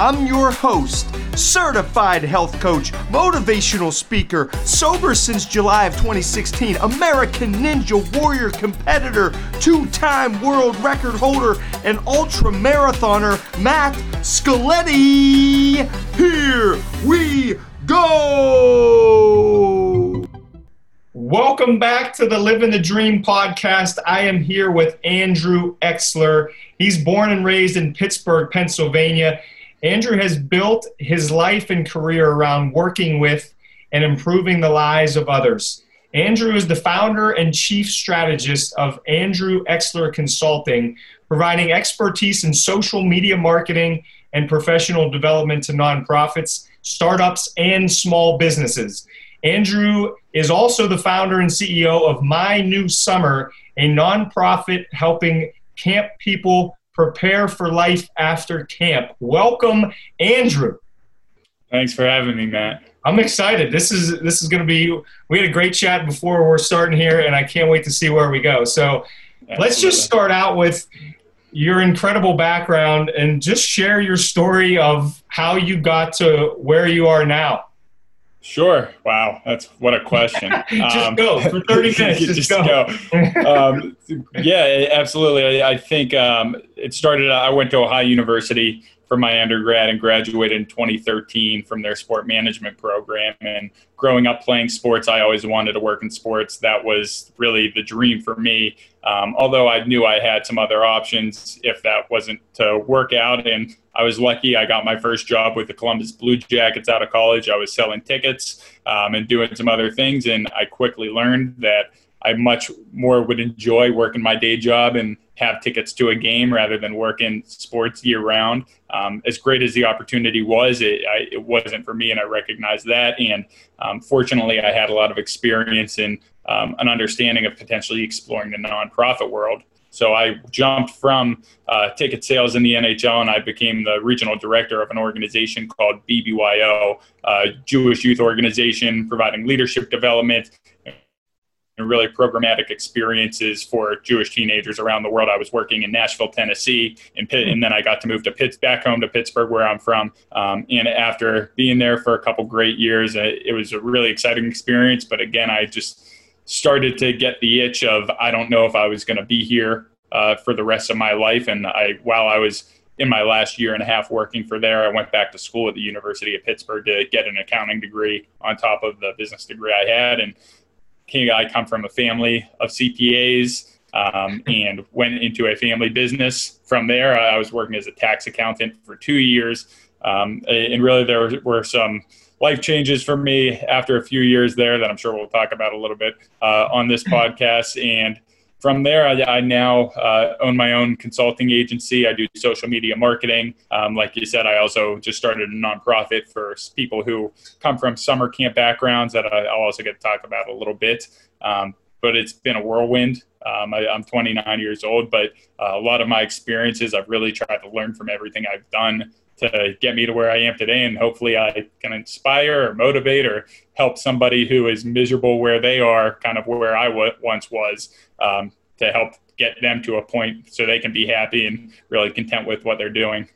I'm your host, certified health coach, motivational speaker, sober since July of 2016, American Ninja Warrior competitor, two time world record holder, and ultra marathoner, Matt Scaletti. Here we go! Welcome back to the Living the Dream podcast. I am here with Andrew Exler. He's born and raised in Pittsburgh, Pennsylvania. Andrew has built his life and career around working with and improving the lives of others. Andrew is the founder and chief strategist of Andrew Exler Consulting, providing expertise in social media marketing and professional development to nonprofits, startups, and small businesses. Andrew is also the founder and CEO of My New Summer, a nonprofit helping camp people prepare for life after camp. Welcome, Andrew. Thanks for having me, Matt. I'm excited. This is this is going to be. We had a great chat before we're starting here, and I can't wait to see where we go. So, Absolutely. let's just start out with your incredible background and just share your story of how you got to where you are now. Sure. Wow, that's what a question. just um, go for thirty minutes. just, just, go. go. Um, yeah, absolutely. I, I think um, it started. I went to Ohio University for my undergrad and graduated in 2013 from their sport management program. And growing up playing sports, I always wanted to work in sports. That was really the dream for me. Um, although I knew I had some other options if that wasn't to work out. And I was lucky. I got my first job with the Columbus Blue Jackets out of college. I was selling tickets um, and doing some other things. And I quickly learned that I much more would enjoy working my day job and have tickets to a game rather than work in sports year round. Um, as great as the opportunity was, it, I, it, wasn't for me, and I recognized that. And um, fortunately, I had a lot of experience in um, an understanding of potentially exploring the nonprofit world. So I jumped from uh, ticket sales in the NHL and I became the regional director of an organization called BBYO, Jewish youth organization providing leadership development and really programmatic experiences for Jewish teenagers around the world. I was working in Nashville, Tennessee, and, Pitt, and then I got to move to Pitt, back home to Pittsburgh, where I'm from. Um, and after being there for a couple great years, uh, it was a really exciting experience. But again, I just started to get the itch of I don't know if I was going to be here uh, for the rest of my life. And I, while I was in my last year and a half working for there, I went back to school at the University of Pittsburgh to get an accounting degree on top of the business degree I had. And I come from a family of CPAs um, and went into a family business. From there, I was working as a tax accountant for two years. Um, and really, there were some life changes for me after a few years there that I'm sure we'll talk about a little bit uh, on this podcast. And from there, I, I now uh, own my own consulting agency. I do social media marketing. Um, like you said, I also just started a nonprofit for people who come from summer camp backgrounds that I, will also get to talk about a little bit. Um, but it's been a whirlwind. Um, I, am 29 years old, but uh, a lot of my experiences, I've really tried to learn from everything I've done to get me to where I am today. And hopefully I can inspire or motivate or help somebody who is miserable where they are, kind of where I w- once was, um, to help get them to a point so they can be happy and really content with what they're doing.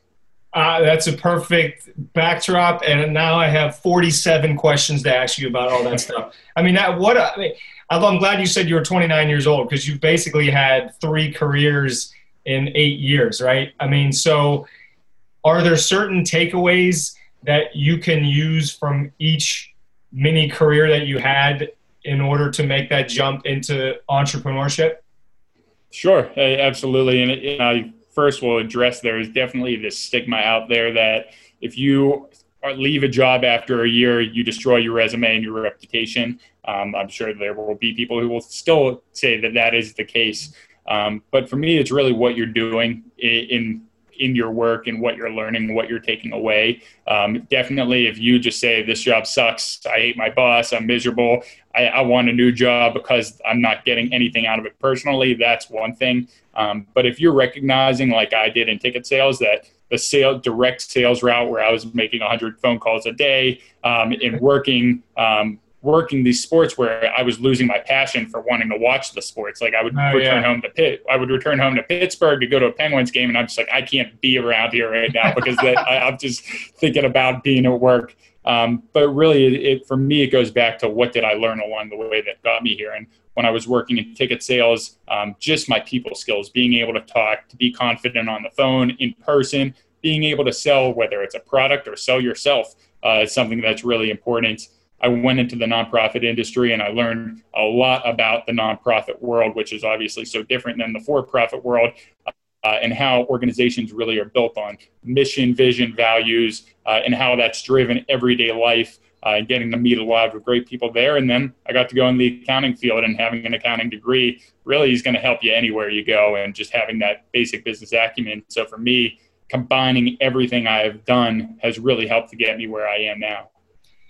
Uh, that's a perfect backdrop, and now I have 47 questions to ask you about all that stuff. I mean, that what I mean, I'm glad you said you were 29 years old because you basically had three careers in eight years, right? I mean, so are there certain takeaways that you can use from each mini career that you had in order to make that jump into entrepreneurship? Sure, absolutely. And I first will address there is definitely this stigma out there that if you leave a job after a year, you destroy your resume and your reputation. Um, I'm sure there will be people who will still say that that is the case. Um, but for me, it's really what you're doing in in your work and what you're learning, what you're taking away. Um, definitely, if you just say this job sucks, I hate my boss, I'm miserable, I, I, want a new job because I'm not getting anything out of it personally, that's one thing. Um, but if you're recognizing, like I did in ticket sales, that the sale direct sales route where I was making 100 phone calls a day um, and working um, working these sports where I was losing my passion for wanting to watch the sports. Like I would oh, return yeah. home to Pitt, I would return home to Pittsburgh to go to a Penguins game, and I'm just like, I can't be around here right now because that, I, am just thinking about being at work. Um, but really, it, it, for me, it goes back to what did I learn along the way that got me here. And when I was working in ticket sales, um, just my people skills, being able to talk, to be confident on the phone, in person, being able to sell, whether it's a product or sell yourself, uh, is something that's really important. I went into the nonprofit industry and I learned a lot about the nonprofit world, which is obviously so different than the for profit world, uh, and how organizations really are built on mission, vision, values, uh, and how that's driven everyday life. Uh, and getting to meet a lot of great people there. And then I got to go in the accounting field and having an accounting degree really is going to help you anywhere you go and just having that basic business acumen. So for me, combining everything I've done has really helped to get me where I am now.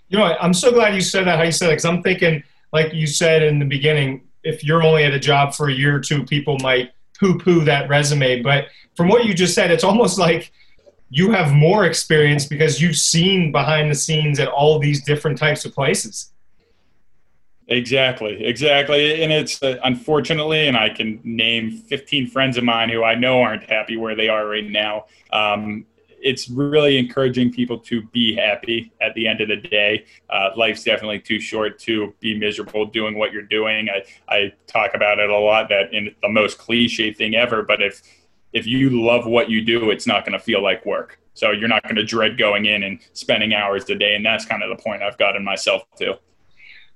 You know, I'm so glad you said that, how you said it, because I'm thinking, like you said in the beginning, if you're only at a job for a year or two, people might poo poo that resume. But from what you just said, it's almost like you have more experience because you've seen behind the scenes at all these different types of places. Exactly, exactly. And it's uh, unfortunately, and I can name 15 friends of mine who I know aren't happy where they are right now. Um, it's really encouraging people to be happy at the end of the day. Uh, life's definitely too short to be miserable doing what you're doing. I, I talk about it a lot that in the most cliche thing ever, but if if you love what you do, it's not going to feel like work. So you're not going to dread going in and spending hours a day. And that's kind of the point I've gotten myself to.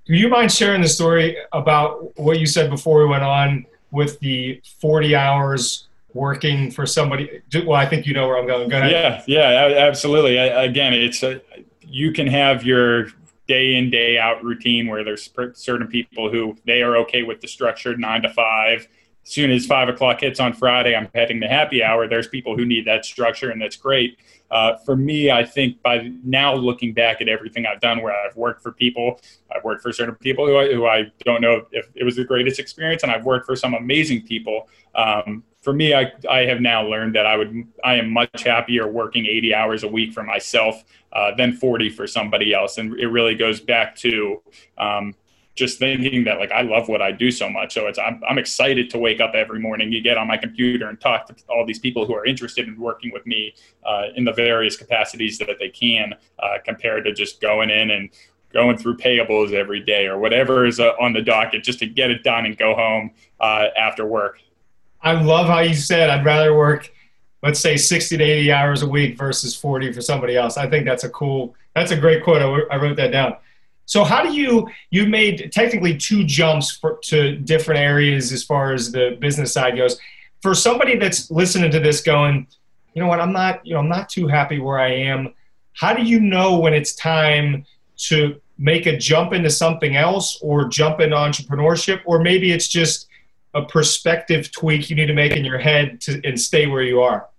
Do you mind sharing the story about what you said before we went on with the 40 hours working for somebody. Well, I think you know where I'm going. Go ahead. Yeah, yeah, absolutely. again, it's a, you can have your day in day out routine where there's certain people who they are okay with the structured nine to five. As soon as five o'clock hits on Friday, I'm heading to happy hour. There's people who need that structure, and that's great. Uh, for me, I think by now looking back at everything I've done, where I've worked for people, I've worked for certain people who I, who I don't know if it was the greatest experience, and I've worked for some amazing people. Um, for me, I, I have now learned that I would I am much happier working 80 hours a week for myself uh, than 40 for somebody else, and it really goes back to um, just thinking that like I love what I do so much. So it's I'm, I'm excited to wake up every morning, you get on my computer and talk to all these people who are interested in working with me uh, in the various capacities that they can, uh, compared to just going in and going through payables every day or whatever is uh, on the docket just to get it done and go home uh, after work. I love how you said I'd rather work, let's say 60 to 80 hours a week versus 40 for somebody else. I think that's a cool, that's a great quote. I, wrote that down. So how do you, you made technically two jumps for, to different areas as far as the business side goes. For somebody that's listening to this going, you know what, I'm not, you know, I'm not too happy where I am. How do you know when it's time to make a jump into something else or jump into entrepreneurship? Or maybe it's just, a perspective tweak you need to make in your head to and stay where you are?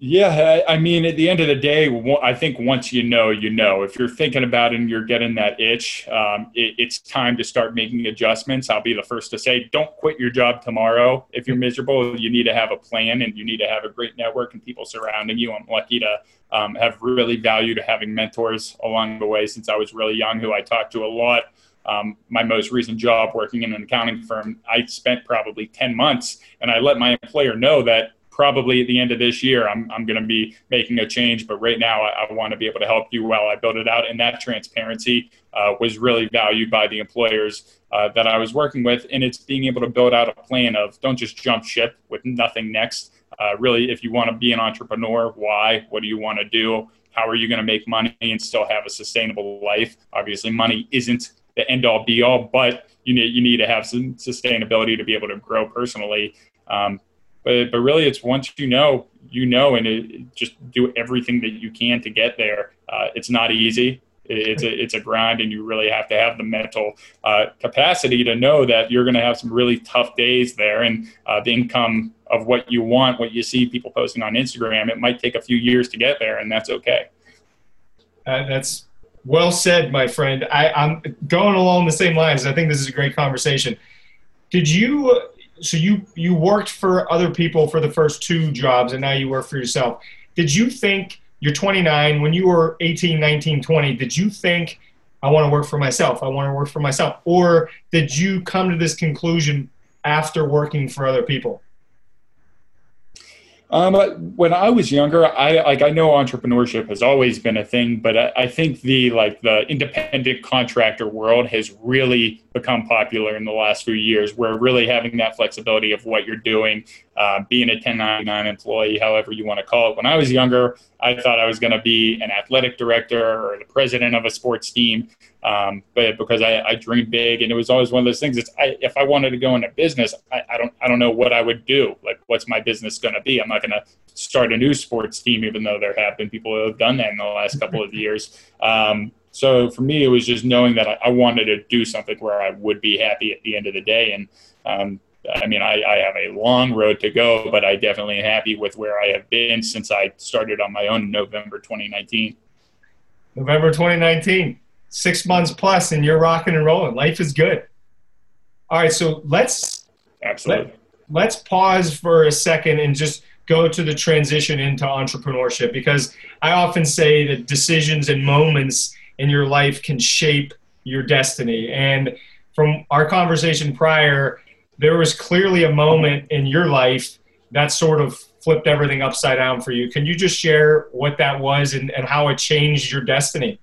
Yeah, I mean, at the end of the day, I think once you know, you know. If you're thinking about it and you're getting that itch, um, it, it's time to start making adjustments. I'll be the first to say, don't quit your job tomorrow. If you're miserable, you need to have a plan and you need to have a great network and people surrounding you. I'm lucky to um, have really valued having mentors along the way since I was really young, who I talked to a lot um, my most recent job working in an accounting firm, I spent probably 10 months and I let my employer know that probably at the end of this year, I'm, I'm going to be making a change. But right now, I, I, want to be able to help you while I build it out. And that transparency uh, was really valued by the employers uh, that I was working with. And it's being able to build out a plan of don't just jump ship with nothing next. Uh, really, if you want to be an entrepreneur, why? What do you want to do? How are you going to make money and still have a sustainable life? Obviously, money isn't the end all be all, but you need you need to have some sustainability to be able to grow personally. Um, but but really, it's once you know, you know, and it, just do everything that you can to get there. Uh, it's not easy. It's a it's a grind, and you really have to have the mental uh, capacity to know that you're going to have some really tough days there, and uh, the income of what you want, what you see people posting on Instagram, it might take a few years to get there, and that's okay. That's well said, my friend. I, I'm going along the same lines. I think this is a great conversation. Did you so you you worked for other people for the first two jobs and now you work for yourself did you think you're 29 when you were 18 19 20 did you think i want to work for myself i want to work for myself or did you come to this conclusion after working for other people um, when I was younger, I like I know entrepreneurship has always been a thing, but I, I, think the like the independent contractor world has really become popular in the last few years. Where really having that flexibility of what you're doing, uh, being a 1099 employee, however you want to call it. When I was younger, I thought I was going to be an athletic director or the president of a sports team, um, but because I, I, dreamed big, and it was always one of those things. It's I, if I wanted to go into business, I, I, don't I don't know what I would do. Like, what's my business going to be? I'm not going to start a new sports team, even though there have been people who have done that in the last couple of years. Um, so for me, it was just knowing that I, wanted to do something where I would be happy at the end of the day, and um, I mean, I, I, have a long road to go, but I definitely am happy with where I have been since I started on my own in November 2019. November 2019 six months plus and you're rocking and rolling. Life is good. All right, so let's absolutely let, us pause for a second and just go to the transition into entrepreneurship because I often say that decisions and moments in your life can shape your destiny. And from our conversation prior, there was clearly a moment in your life that sort of flipped everything upside down for you. Can you just share what that was and, and how it changed your destiny?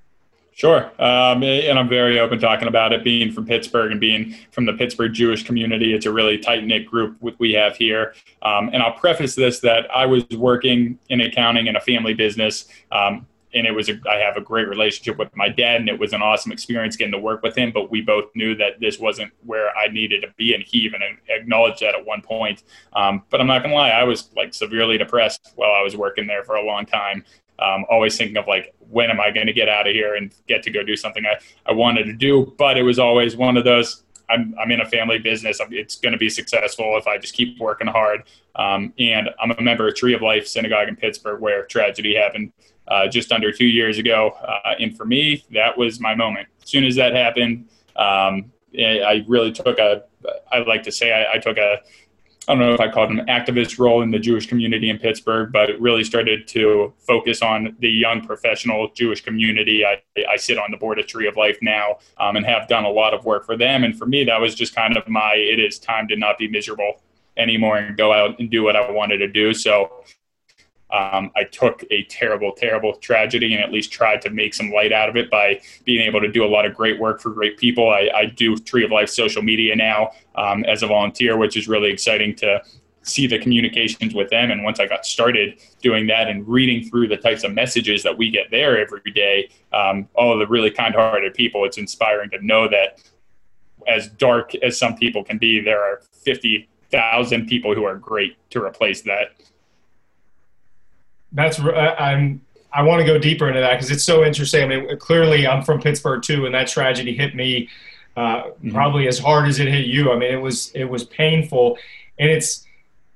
Sure. Um, and I'm very open talking about it. Being from Pittsburgh and being from the Pittsburgh Jewish community, it's a really tight knit group we have here. Um, and I'll preface this that I was working in accounting in a family business. Um, and it was a, I have a great relationship with my dad, and it was an awesome experience getting to work with him. But we both knew that this wasn't where I needed to be, and he even acknowledged that at one point. Um, but I'm not gonna lie, I was like severely depressed while I was working there for a long time um, always thinking of like when am I going to get out of here and get to go do something I, I wanted to do. But it was always one of those. I'm, I'm in a family business. It's going to be successful if I just keep working hard. Um, and I'm a member of Tree of Life Synagogue in Pittsburgh, where tragedy happened uh, just under two years ago. Uh, and for me, that was my moment. As soon as that happened, um, I really took a. I like to say I, I took a I don't know if I called an activist role in the Jewish community in Pittsburgh, but really started to focus on the young professional Jewish community. I, I sit on the board of Tree of Life now um, and have done a lot of work for them. And for me, that was just kind of my it is time to not be miserable anymore and go out and do what I wanted to do. So um, I took a terrible, terrible tragedy and at least tried to make some light out of it by being able to do a lot of great work for great people. I, I do Tree of Life social media now um, as a volunteer, which is really exciting to see the communications with them. And once I got started doing that and reading through the types of messages that we get there every day, um, all the really kind hearted people, it's inspiring to know that as dark as some people can be, there are 50,000 people who are great to replace that that's I'm I want to go deeper into that because it's so interesting. I mean, clearly I'm from Pittsburgh too, and that tragedy hit me uh, mm-hmm. probably as hard as it hit you. I mean, it was it was painful, and it's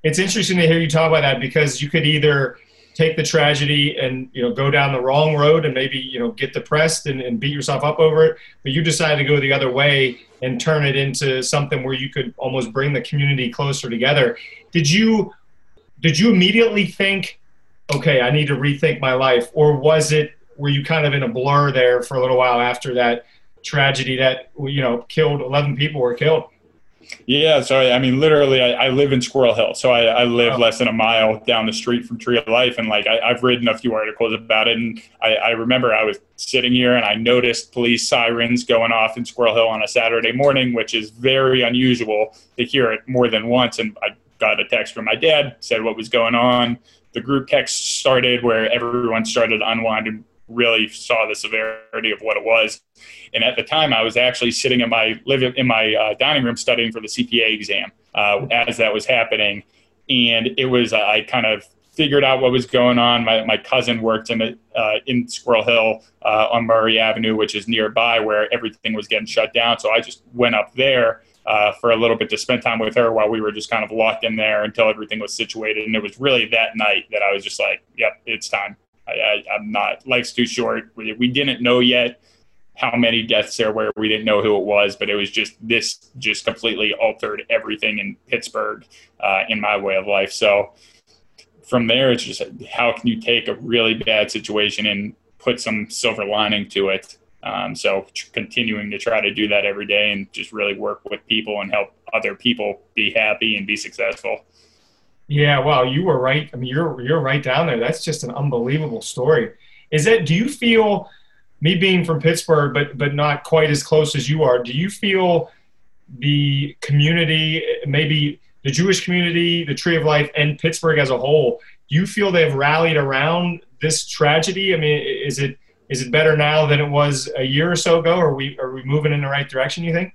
it's interesting to hear you talk about that because you could either take the tragedy and you know go down the wrong road and maybe you know get depressed and, and beat yourself up over it, but you decided to go the other way and turn it into something where you could almost bring the community closer together. Did you did you immediately think? Okay, I need to rethink my life? Or was it, were you kind of in a blur there for a little while after that tragedy that, you know, killed 11 people were killed? Yeah, so I mean, literally, I, I live in Squirrel Hill, so I, I live oh. less than a mile down the street from Tree of Life, and like I, have written a few articles about it, and I, I, remember I was sitting here and I noticed police sirens going off in Squirrel Hill on a Saturday morning, which is very unusual to hear it more than once, and I got a text from my dad, said what was going on, the group text started where everyone started to unwind and really saw the severity of what it was. And at the time, I was actually sitting in my living in my uh, dining room studying for the CPA exam uh, as that was happening. And it was uh, I kind of figured out what was going on. My, my cousin worked in uh, in Squirrel Hill uh, on Murray Avenue, which is nearby where everything was getting shut down. So I just went up there uh, for a little bit to spend time with her while we were just kind of locked in there until everything was situated. And it was really that night that I was just like, yep, it's time. I, am not, life's too short. We, we, didn't know yet how many deaths there were. We didn't know who it was, but it was just this just completely altered everything in Pittsburgh uh, in my way of life. So from there, it's just how can you take a really bad situation and put some silver lining to it. Um, so continuing to try to do that every day and just really work with people and help other people be happy and be successful. Yeah, well, you were right. I mean, you're you're right down there. That's just an unbelievable story. Is that? Do you feel me being from Pittsburgh, but but not quite as close as you are? Do you feel the community, maybe the Jewish community, the Tree of Life, and Pittsburgh as a whole? Do you feel they've rallied around this tragedy? I mean, is it is it better now than it was a year or so ago? Are we are we moving in the right direction? You think?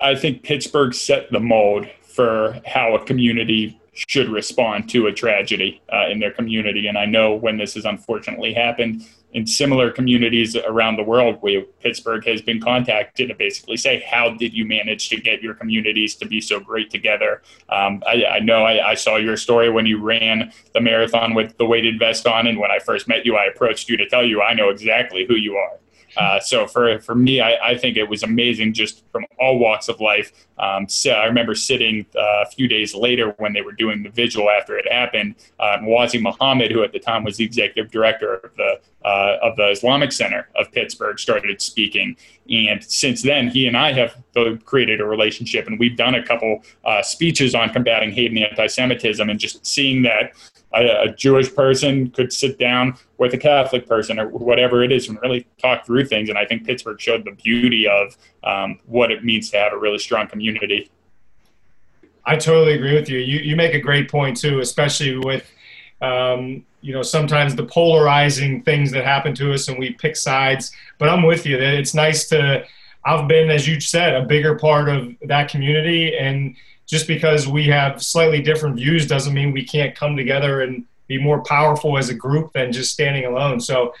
I think Pittsburgh set the mold for how a community should respond to a tragedy uh, in their community. And I know when this has unfortunately happened in similar communities around the world, Pittsburgh has been contacted to basically say, "How did you manage to get your communities to be so great together?" Um, I, I, know I, I, saw your story when you ran the marathon with the weighted vest on, and when I first met you, I approached you to tell you I know exactly who you are. Uh, so for for me, I, I, think it was amazing just from all walks of life. Um, so I remember sitting uh, a few days later when they were doing the vigil after it happened. Uh, Wasi Mohamed, who at the time was the executive director of the uh, of the Islamic Center of Pittsburgh, started speaking. And since then, he and I have created a relationship, and we've done a couple uh, speeches on combating hate and anti-Semitism, and just seeing that a, a, Jewish person could sit down with a Catholic person or whatever it is and really talk through things. And I think Pittsburgh showed the beauty of um, what it means to have a really strong community. I totally agree with you. You, you make a great point too, especially with, um, you know, sometimes the polarizing things that happen to us and we pick sides. But I'm with you that it's nice to, I've been, as you said, a bigger part of that community and just because we have slightly different views doesn't mean we can't come together and be more powerful as a group than just standing alone. So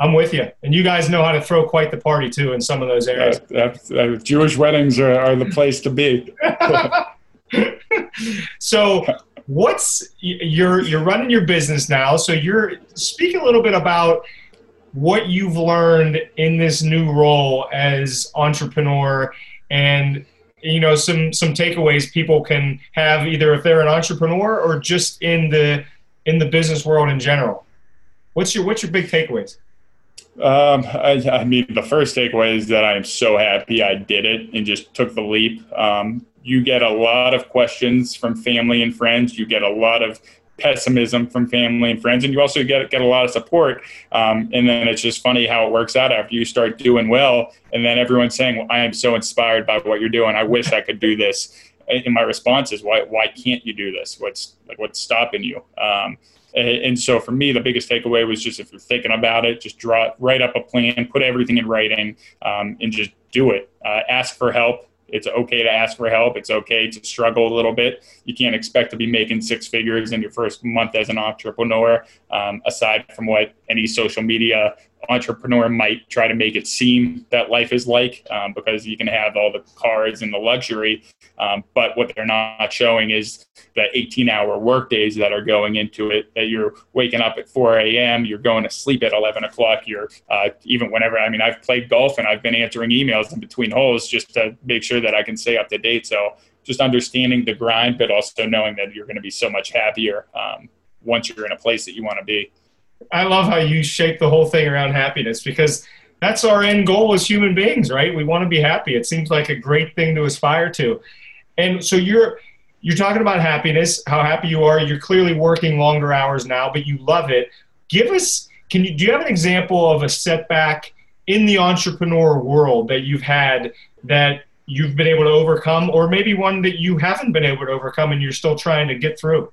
I'm with you. And you guys know how to throw quite the party too in some of those areas. Uh, uh, Jewish weddings are, are, the place to be. so what's you're you're running your business now. So you're speak a little bit about what you've learned in this new role as entrepreneur and you know some some takeaways people can have either if they're an entrepreneur or just in the in the business world in general. What's your what's your big takeaways? Um, I, I, mean the first takeaway is that i am so happy i did it and just took the leap. Um, you get a lot of questions from family and friends. You get a lot of pessimism from family and friends, and you also get get a lot of support. Um, and then it's just funny how it works out after you start doing well, and then everyone's saying, well, "I am so inspired by what you're doing. I wish I could do this." And my response is, "Why? Why can't you do this? What's like what's stopping you?" Um, and so for me, the biggest takeaway was just if you're thinking about it, just draw, write up a plan, put everything in writing, um, and just do it. Uh, ask for help. It's okay to ask for help. It's okay to struggle a little bit. You can't expect to be making six figures in your first month as an entrepreneur, um, aside from what any social media entrepreneur might try to make it seem that life is like, um, because you can have all the cars and the luxury. Um, but what they're not showing is the 18 hour work days that are going into it, that you're waking up at 4 a.m., you're going to sleep at 11 o'clock, you're uh, even whenever, I mean, I've played golf and I've been answering emails in between holes just to make sure that I can stay up to date. So just understanding the grind, but also knowing that you're going to be so much happier um, once you're in a place that you want to be. I love how you shape the whole thing around happiness because that's our end goal as human beings, right? We want to be happy. It seems like a great thing to aspire to. And so you're you're talking about happiness, how happy you are. You're clearly working longer hours now, but you love it. Give us can you do you have an example of a setback in the entrepreneur world that you've had that you've been able to overcome or maybe one that you haven't been able to overcome and you're still trying to get through?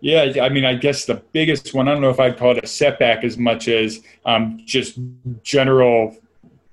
Yeah, I mean, I guess the biggest one, I don't know if I'd call it a setback as much as um, just general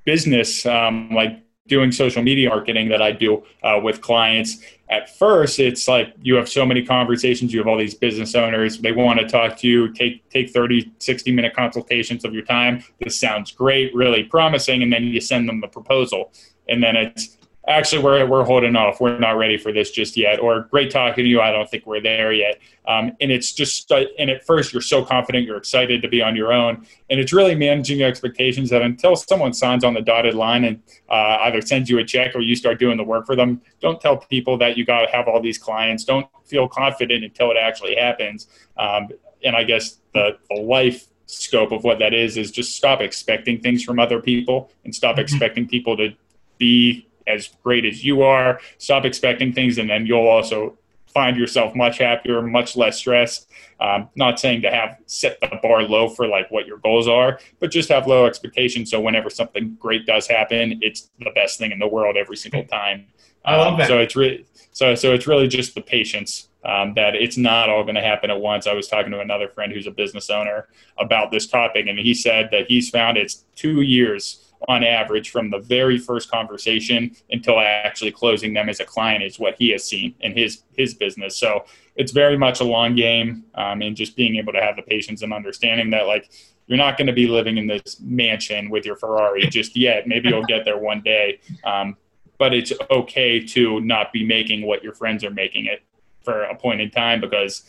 business, um, like doing social media marketing that I do uh, with clients. At first, it's like you have so many conversations, you have all these business owners, they want to talk to you, take, take 30, 60 minute consultations of your time. This sounds great, really promising. And then you send them the proposal. And then it's, actually we're, we're holding off. We're not ready for this just yet or great talking to you. I don't think we're there yet. Um, and it's just and at first you're so confident you're excited to be on your own and it's really managing your expectations that until someone signs on the dotted line and uh, either sends you a check or you start doing the work for them don't tell people that you got to have all these clients. Don't feel confident until it actually happens. Um, and i guess the, the life scope of what that is is just stop expecting things from other people and stop mm-hmm. expecting people to be as great as you are. Stop expecting things, and then you'll also find yourself much happier, much less stressed. Um, not saying to have set the bar low for like what your goals are, but just have low expectations. So whenever something great does happen, it's the best thing in the world every single time. I love um, that. So it's really so so it's really just the patience um, that it's not all going to happen at once. I was talking to another friend who's a business owner about this topic, and he said that he's found it's two years on average from the very first conversation until actually closing them as a client is what he has seen in his his business. So it's very much a long game, um, and just being able to have the patience and understanding that like you're not going to be living in this mansion with your Ferrari just yet. Maybe you'll get there one day, um, but it's okay to not be making what your friends are making it for a point in time because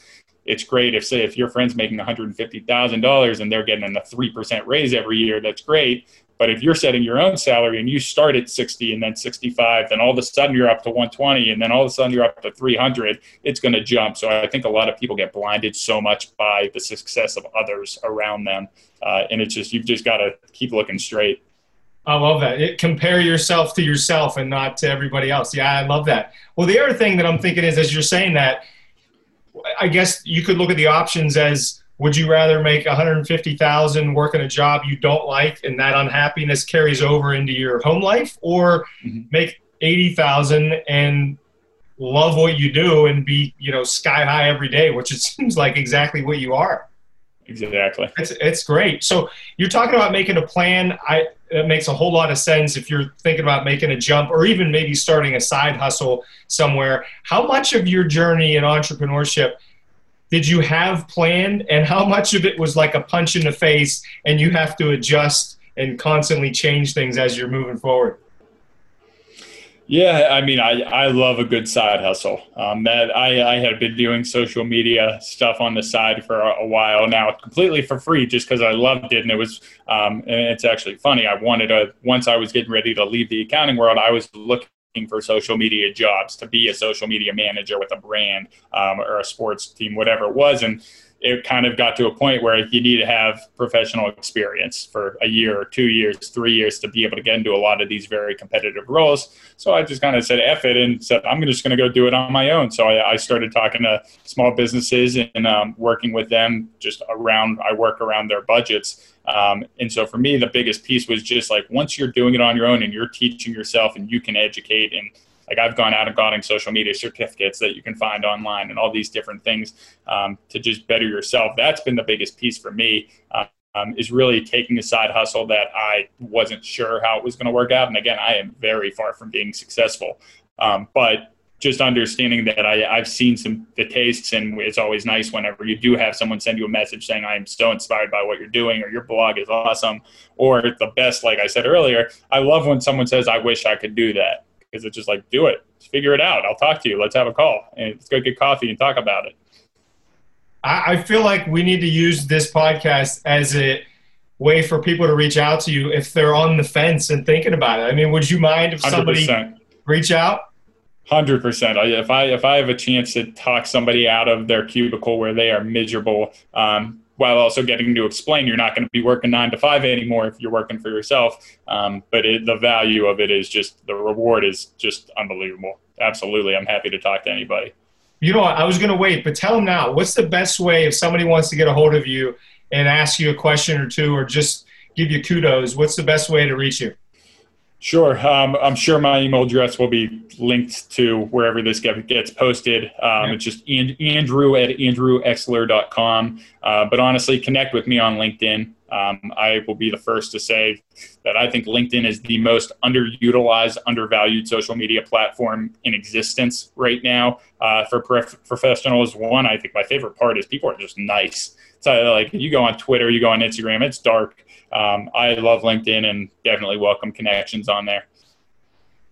it's great if say if your friend's making $150,000 and they're getting a 3% raise every year that's great but if you're setting your own salary and you start at 60 and then 65, then all of a sudden you're up to 120 and then all of a sudden you're up to 300, it's going to jump. So I think a lot of people get blinded so much by the success of others around them. Uh, and it's just, you've just got to keep looking straight. I love that. It, compare yourself to yourself and not to everybody else. Yeah, I love that. Well, the other thing that I'm thinking is, as you're saying that, I guess you could look at the options as would you rather make 150,000 working a job you don't like and that unhappiness carries over into your home life or mm-hmm. make 80,000 and love what you do and be, you know, sky high every day, which it seems like exactly what you are. Exactly. It's, it's great. So you're talking about making a plan. I, it makes a whole lot of sense if you're thinking about making a jump or even maybe starting a side hustle somewhere. How much of your journey in entrepreneurship – did you have planned and how much of it was like a punch in the face and you have to adjust and constantly change things as you're moving forward? Yeah i mean i, I love a good side hustle. Um, that I, I had been doing social media stuff on the side for a, a while now completely for free just because i loved it and it was um, and it's actually funny i wanted to once i was getting ready to leave the accounting world i was looking for social media jobs to be a social media manager with a brand um, or a sports team, whatever it was. And it kind of got to a point where you need to have professional experience for a year or two years, three years to be able to get into a lot of these very competitive roles. So I just kind of said F it and said, I'm just going to go do it on my own. So I, I started talking to small businesses and um, working with them just around, I work around their budgets. Um, and so for me, the biggest piece was just like once you're doing it on your own and you're teaching yourself and you can educate and like I've gone out and gotten social media certificates that you can find online and all these different things um, to just better yourself. That's been the biggest piece for me. Um, is really taking a side hustle that I wasn't sure how it was going to work out. And again, I am very far from being successful. Um, but just understanding that I, I've seen some the tastes, and it's always nice whenever you do have someone send you a message saying, "I am so inspired by what you're doing," or "Your blog is awesome," or the best, like I said earlier, I love when someone says, "I wish I could do that." because it's just like do it, figure it out. I'll talk to you. Let's have a call and let's go get coffee and talk about it. I feel like we need to use this podcast as a way for people to reach out to you if they're on the fence and thinking about it. I mean, would you mind if somebody 100%. reach out? Hundred percent. If I if I have a chance to talk somebody out of their cubicle where they are miserable, um, while also getting to explain you're not going to be working nine to five anymore if you're working for yourself. Um, but it, the value of it is just the reward is just unbelievable. Absolutely, I'm happy to talk to anybody. You know? I was going to wait, but tell them now. What's the best way if somebody wants to get a hold of you and ask you a question or two, or just give you kudos? What's the best way to reach you? Sure. Um, I'm sure my email address will be linked to wherever this gets posted. Um, yeah. It's just andrew at andrewexler.com. Uh, but honestly, connect with me on LinkedIn. Um, I will be the first to say that I think LinkedIn is the most underutilized, undervalued social media platform in existence right now uh, for prof- professionals. One, I think my favorite part is people are just nice. So, like, you go on Twitter, you go on Instagram, it's dark um, I love LinkedIn and definitely welcome connections on there.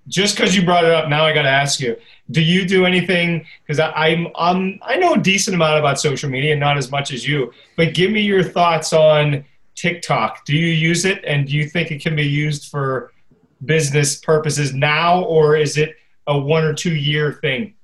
just because you brought it up, now I got to ask you: Do you do anything? Because I'm, I'm, I know a decent amount about social media, not as much as you. But give me your thoughts on TikTok. Do you use it, and do you think it can be used for business purposes now, or is it a one or two year thing?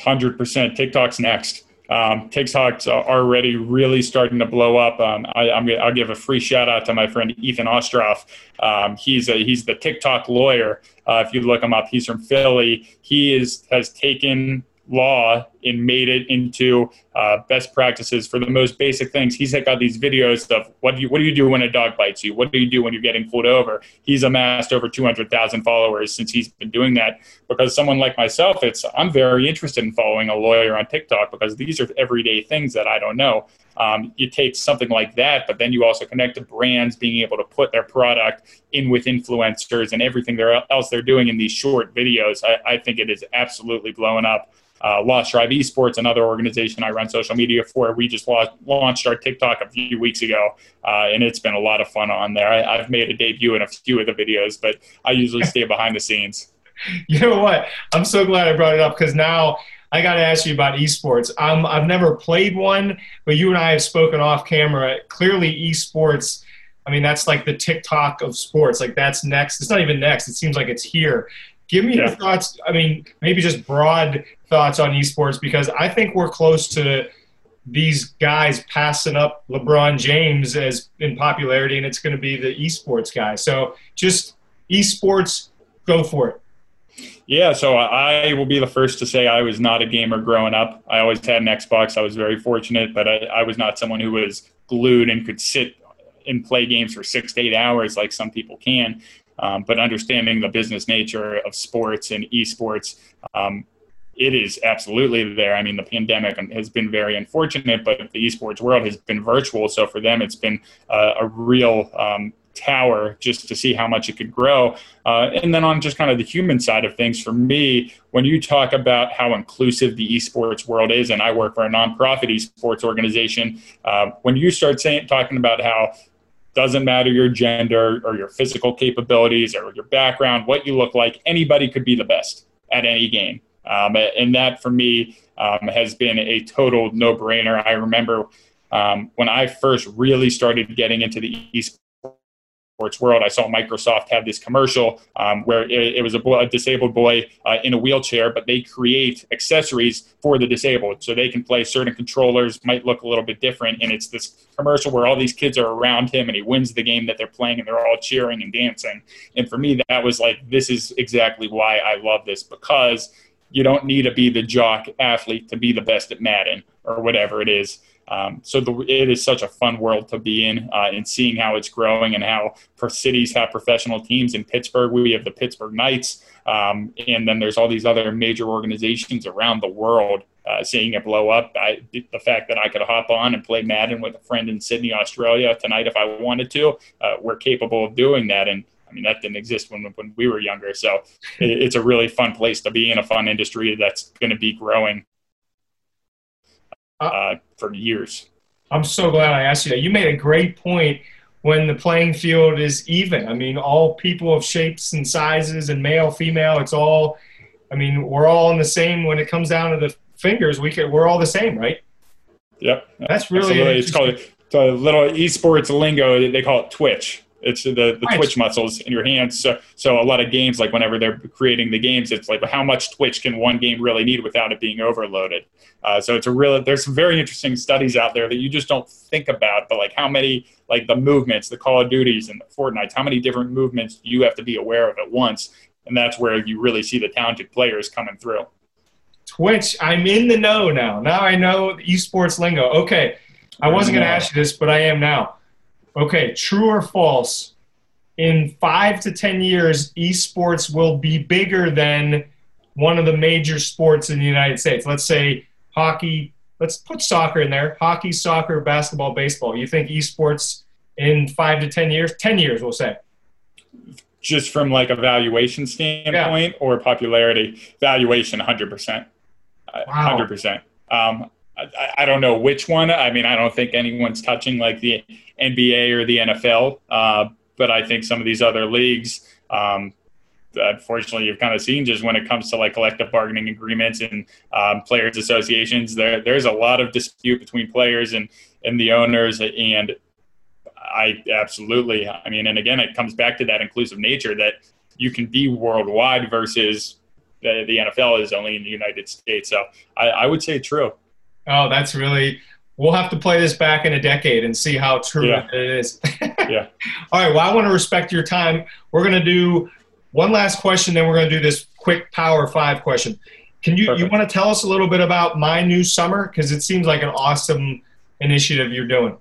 Hundred percent. TikTok's next. Um, TikTok's are already really starting to blow up. Um, I, am I'll give a free shout out to my friend Ethan Ostroff. Um, he's a, he's the TikTok lawyer. Uh, if you look him up, he's from Philly. He is has taken law and made it into uh, best practices for the most basic things. He's got these videos of what do you what do you do when a dog bites you? What do you do when you're getting pulled over? He's amassed over 200,000 followers since he's been doing that. Because someone like myself, it's I'm very interested in following a lawyer on TikTok because these are everyday things that I don't know. Um, you take something like that, but then you also connect to brands being able to put their product in with influencers and everything else they're doing in these short videos. I, I think it is absolutely blowing up uh, Lost Drive Esports, another organization I run social media for. We just launched our TikTok a few weeks ago, uh, and it's been a lot of fun on there. I, have made a debut in a few of the videos, but I usually stay behind the scenes. You know what? I'm so glad I brought it up because now I got to ask you about esports. Um, I've never played one, but you and I have spoken off camera. Clearly, esports. I mean, that's like the TikTok of sports. Like that's next. It's not even next. It seems like it's here. Give me yeah. your thoughts. I mean, maybe just broad thoughts on esports because I think we're close to these guys passing up LeBron James as in popularity, and it's going to be the esports guy. So just esports, go for it. Yeah, so I will be the first to say I was not a gamer growing up. I always had an Xbox. I was very fortunate, but I, I was not someone who was glued and could sit and play games for six to eight hours like some people can. Um, but understanding the business nature of sports and esports, um, it is absolutely there. I mean, the pandemic has been very unfortunate, but the esports world has been virtual. So for them, it's been uh, a real um, tower just to see how much it could grow. Uh, and then on just kind of the human side of things, for me, when you talk about how inclusive the esports world is, and I work for a nonprofit esports organization, uh, when you start saying talking about how doesn't matter your gender or your physical capabilities or your background, what you look like. Anybody could be the best at any game. Um, and that for me um, has been a total no brainer. I remember um, when I first really started getting into the esports sports world, I saw Microsoft have this commercial um, where it, it, was a, boy, a disabled boy uh, in a wheelchair, but they create accessories for the disabled so they can play certain controllers, might look a little bit different. And it's this commercial where all these kids are around him and he wins the game that they're playing and they're all cheering and dancing. And for me, that was like, this is exactly why I love this because you don't need to be the jock athlete to be the best at Madden or whatever it is. Um, so the, it is such a fun world to be in, uh, and seeing how it's growing and how cities have professional teams. In Pittsburgh, we have the Pittsburgh Knights, um, and then there's all these other major organizations around the world. Uh, seeing it blow up, I, the fact that I could hop on and play Madden with a friend in Sydney, Australia tonight if I wanted to, uh, we're capable of doing that. And I mean, that didn't exist when, when we were younger. So it's a really fun place to be in, a fun industry that's going to be growing uh, uh, for years. I'm so glad I asked you that. You made a great point when the playing field is even. I mean, all people of shapes and sizes and male, female, it's all, I mean, we're all in the same when it comes down to the fingers. We could, we're all the same, right? Yep. That's really It's called a little esports lingo. They call it Twitch. It's the, the twitch muscles in your hands. So, so a lot of games, like whenever they're creating the games, it's like how much twitch can one game really need without it being overloaded? Uh, so it's a real. There's some very interesting studies out there that you just don't think about, but like how many like the movements, the Call of Duties and the Fortnites, how many different movements do you have to be aware of at once? And that's where you really see the talented players coming through. Twitch, I'm in the know now. Now I know esports lingo. Okay, I wasn't going to ask you this, but I am now Okay, true or false? In five to 10 years, esports will be bigger than one of the major sports in the United States. Let's say hockey, let's put soccer in there hockey, soccer, basketball, baseball. You think esports in five to 10 years? 10 years, we'll say. Just from like a valuation standpoint yeah. or popularity? Valuation, 100%. Wow. 100%. Um, I, I, don't know which one. I mean, I don't think anyone's touching like the NBA or the NFL, uh, but I think some of these other leagues, um, unfortunately you've kind of seen just when it comes to like collective bargaining agreements and um, players associations, there there's a lot of dispute between players and and the owners and. I absolutely. I mean, and again, it comes back to that inclusive nature that you can be worldwide versus the, the NFL is only in the United States. So I, I would say true. Oh, that's really we'll have to play this back in a decade and see how true yeah. it is. yeah. All right. Well, I want to respect your time. We're going to do one last question, then we're going to do this quick Power Five question. Can you Perfect. you want to tell us a little bit about My New Summer because it seems like an awesome initiative you're doing?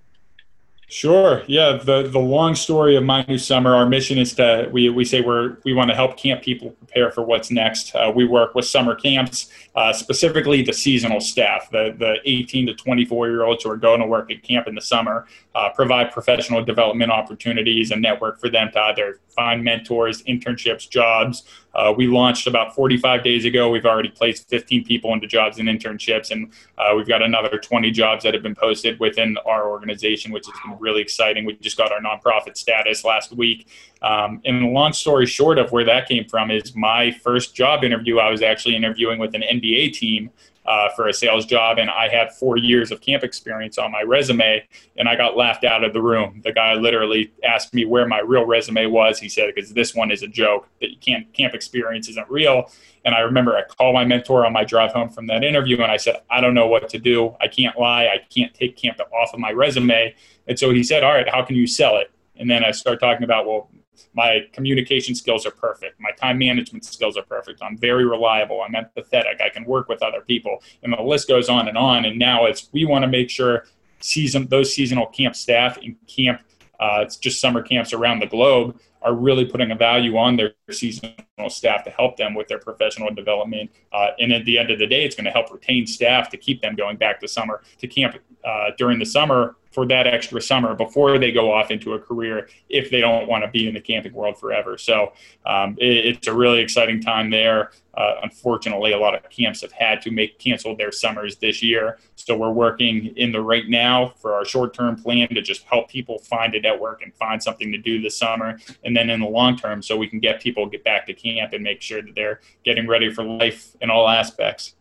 Sure. Yeah. The the long story of my new summer. Our mission is to we we say we're we want to help camp people prepare for what's next. Uh, we work with summer camps, uh, specifically the seasonal staff, the the 18 to 24 year olds who are going to work at camp in the summer. Uh, provide professional development opportunities and network for them to either find mentors, internships, jobs. Uh, we launched about 45 days ago. We've already placed 15 people into jobs and internships, and uh, we've got another 20 jobs that have been posted within our organization, which has been really exciting. We just got our nonprofit status last week. Um, and the long story short of where that came from is my first job interview. I was actually interviewing with an NBA team uh, for a sales job, and I had four years of camp experience on my resume, and I got laughed out of the room. The guy literally asked me where my real resume was. He said, "Because this one is a joke. That you can't camp experience isn't real." And I remember I called my mentor on my drive home from that interview, and I said, "I don't know what to do. I can't lie. I can't take camp off of my resume." And so he said, "All right, how can you sell it?" And then I started talking about, well, my communication skills are perfect. My time management skills are perfect. I'm very reliable. I'm empathetic. I can work with other people. And the list goes on and on. And now it's we want to make sure season those seasonal camp staff and camp uh, it's just summer camps around the globe are really putting a value on their seasonal staff to help them with their professional development. Uh, and at the end of the day, it's going to help retain staff to keep them going back to summer to camp uh, during the summer for that extra summer before they go off into a career if they don't want to be in the camping world forever. So um, it, it's a really exciting time there. Uh, unfortunately, a lot of camps have had to make cancel their summers this year. So we're working in the right now for our short term plan to just help people find a network and find something to do this summer. And then in the long term, so we can get people get back to camp and make sure that they're getting ready for life in all aspects.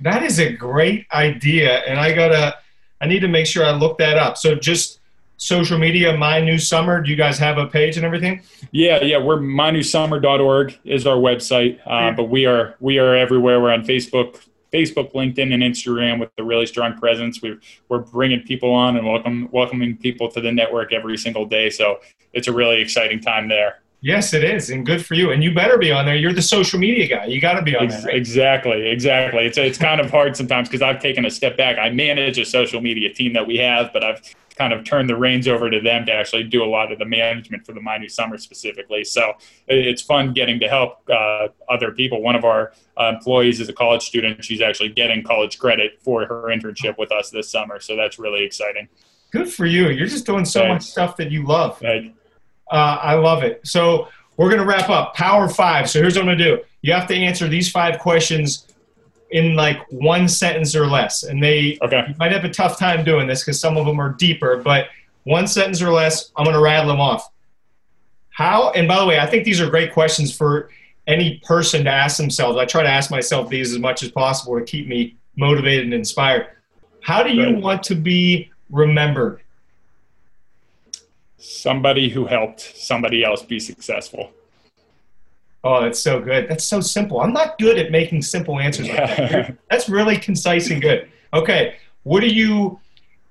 That is a great idea. And I got to I need to make sure I look that up. So just social media, My New Summer. Do you guys have a page and everything? Yeah, yeah. We're mynewsummer.org is our website, uh, but we are we are everywhere. We're on Facebook, Facebook, LinkedIn, and Instagram with a really strong presence. We're we're bringing people on and welcome welcoming people to the network every single day. So it's a really exciting time there. Yes, it is, and good for you. And you better be on there. You're the social media guy. You got to be on there. Right? Exactly, exactly. It's it's kind of hard sometimes because I've taken a step back. I manage a social media team that we have, but I've kind of turned the reins over to them to actually do a lot of the management for the New Summer specifically. So it's fun getting to help uh, other people. One of our uh, employees is a college student. She's actually getting college credit for her internship with us this summer. So that's really exciting. Good for you. You're just doing so much stuff that you love. Uh, I love it. So we're going to wrap up. Power five. So here's what I'm going to do. You have to answer these five questions in like one sentence or less. And they okay. might have a tough time doing this because some of them are deeper, but one sentence or less, I'm going to rattle them off. How, and by the way, I think these are great questions for any person to ask themselves. I try to ask myself these as much as possible to keep me motivated and inspired. How do you want to be remembered? Somebody who helped somebody else be successful. Oh, that's so good. That's so simple. I'm not good at making simple answers yeah. like that. That's really concise and good. Okay, what do you?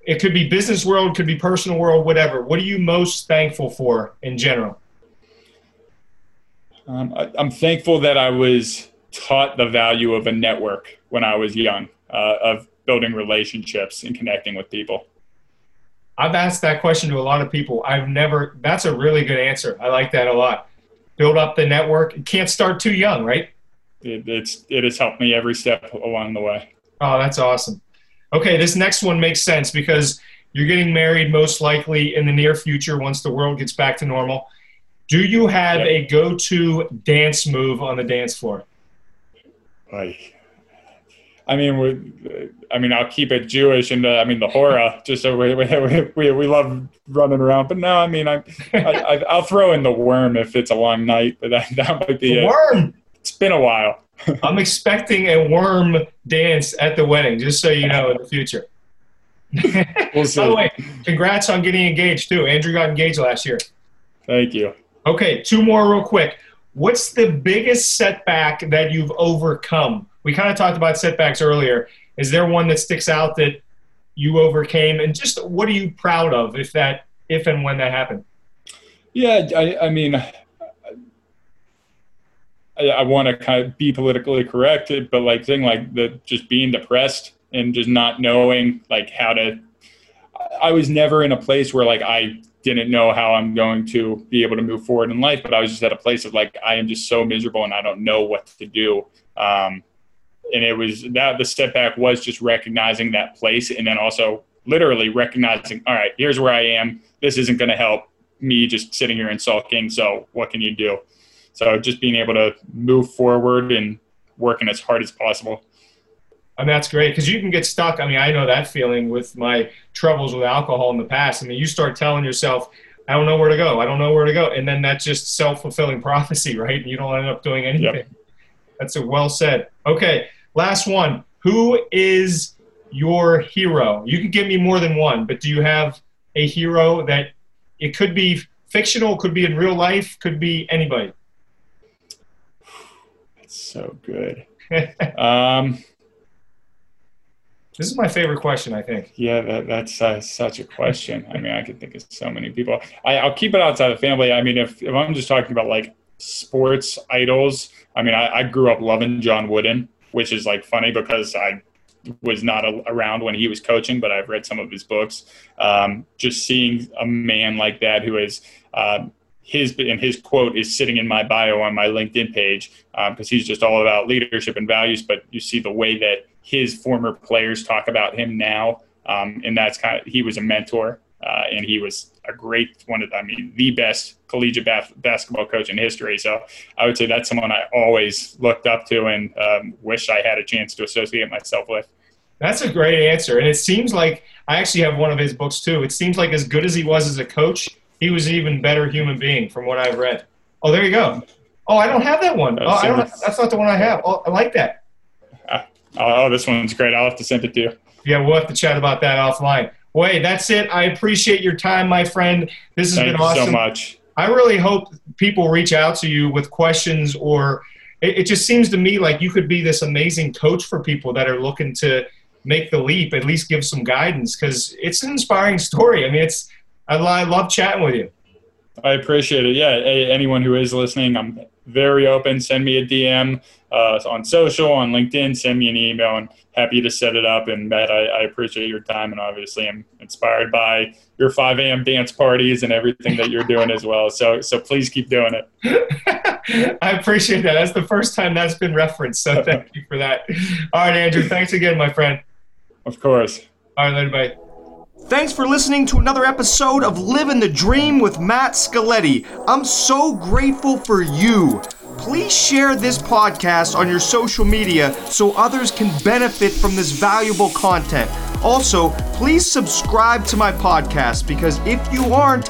It could be business world, could be personal world, whatever. What are you most thankful for in general? Um, I, am thankful that I was taught the value of a network when I was young, uh, of building relationships and connecting with people. I've asked that question to a lot of people. I've never, that's a really good answer. I like that a lot. Build up the network. You can't start too young, right? It, it's, it has helped me every step along the way. Oh, that's awesome. Okay, this next one makes sense because you're getting married most likely in the near future once the world gets back to normal. Do you have yep. a go to dance move on the dance floor? I, I mean, we, I mean, I'll keep it Jewish and uh, I mean the hora, just so we, we, we, we love running around. But no, I mean, I, I I'll throw in the worm if it's a long night, but that, that might be the it. Worm. It's been a while. I'm expecting a worm dance at the wedding, just so you know in the future. we'll see. By the way, congrats on getting engaged too. Andrew got engaged last year. Thank you. Okay, two more real quick. What's the biggest setback that you've overcome? We kind of talked about setbacks earlier. Is there one that sticks out that you overcame, and just what are you proud of if that, if and when that happened? Yeah, I, I mean, I, I want to kind of be politically correct, but like thing like the just being depressed and just not knowing like how to. I was never in a place where like I didn't know how I'm going to be able to move forward in life, but I was just at a place of like I am just so miserable and I don't know what to do. Um, and it was that the setback was just recognizing that place and then also literally recognizing all right here's where i am this isn't going to help me just sitting here and sulking so what can you do so just being able to move forward and working as hard as possible I mean, that's great because you can get stuck. I mean, I know that feeling with my troubles with alcohol in the past. I mean, you start telling yourself, I don't know where to go. I don't know where to go. And then that's just self fulfilling prophecy, right? And you don't end up doing anything. Yep. That's a well said. Okay. Last one. Who is your hero? You could give me more than one, but do you have a hero that it could be fictional, could be in real life, could be anybody? That's so good. um, this is my favorite question, I think. Yeah, that, that's uh, such a question. I mean, I could think of so many people. I, will keep it outside the family. I mean, if, if I'm just talking about like sports idols, I mean, I, I grew up loving John Wooden which is like funny because I was not a, around when he was coaching, but I've read some of his books. Um, just seeing a man like that who is uh, his and his quote is sitting in my bio on my LinkedIn page because um, he's just all about leadership and values. But you see the way that his former players talk about him now, um, and that's kind of he was a mentor uh, and he was a great one of, I mean, the best collegiate bas- basketball coach in history. So I would say that's someone I always looked up to and um, wish I had a chance to associate myself with. That's a great answer. And it seems like I actually have one of his books too. It seems like as good as he was as a coach, he was an even better human being from what I've read. Oh, there you go. Oh, I don't have that one. Oh, I don't, that's not the one I have. Oh, I like that. Uh, oh, this one's great. I'll have to send it to you. Yeah, we'll have to chat about that offline. Wait, that's it. I appreciate your time, my friend. This has Thank been awesome. so much. I really hope people reach out to you with questions or it, it, just seems to me like you could be this amazing coach for people that are looking to make the leap, at least give some guidance because it's an inspiring story. I mean, it's, I, I love chatting with you. I appreciate it. Yeah, anyone who is listening, I'm very open. Send me a DM uh, on social, on LinkedIn. Send me an email, and happy to set it up. And Matt, I, I appreciate your time, and obviously, I'm inspired by your 5 a.m. dance parties and everything that you're doing as well. So, so please keep doing it. I appreciate that. That's the first time that's been referenced. So thank you for that. All right, Andrew. Thanks again, my friend. Of course. All right, later, bye. Thanks for listening to another episode of Living the Dream with Matt Scaletti. I'm so grateful for you. Please share this podcast on your social media so others can benefit from this valuable content. Also, please subscribe to my podcast because if you aren't,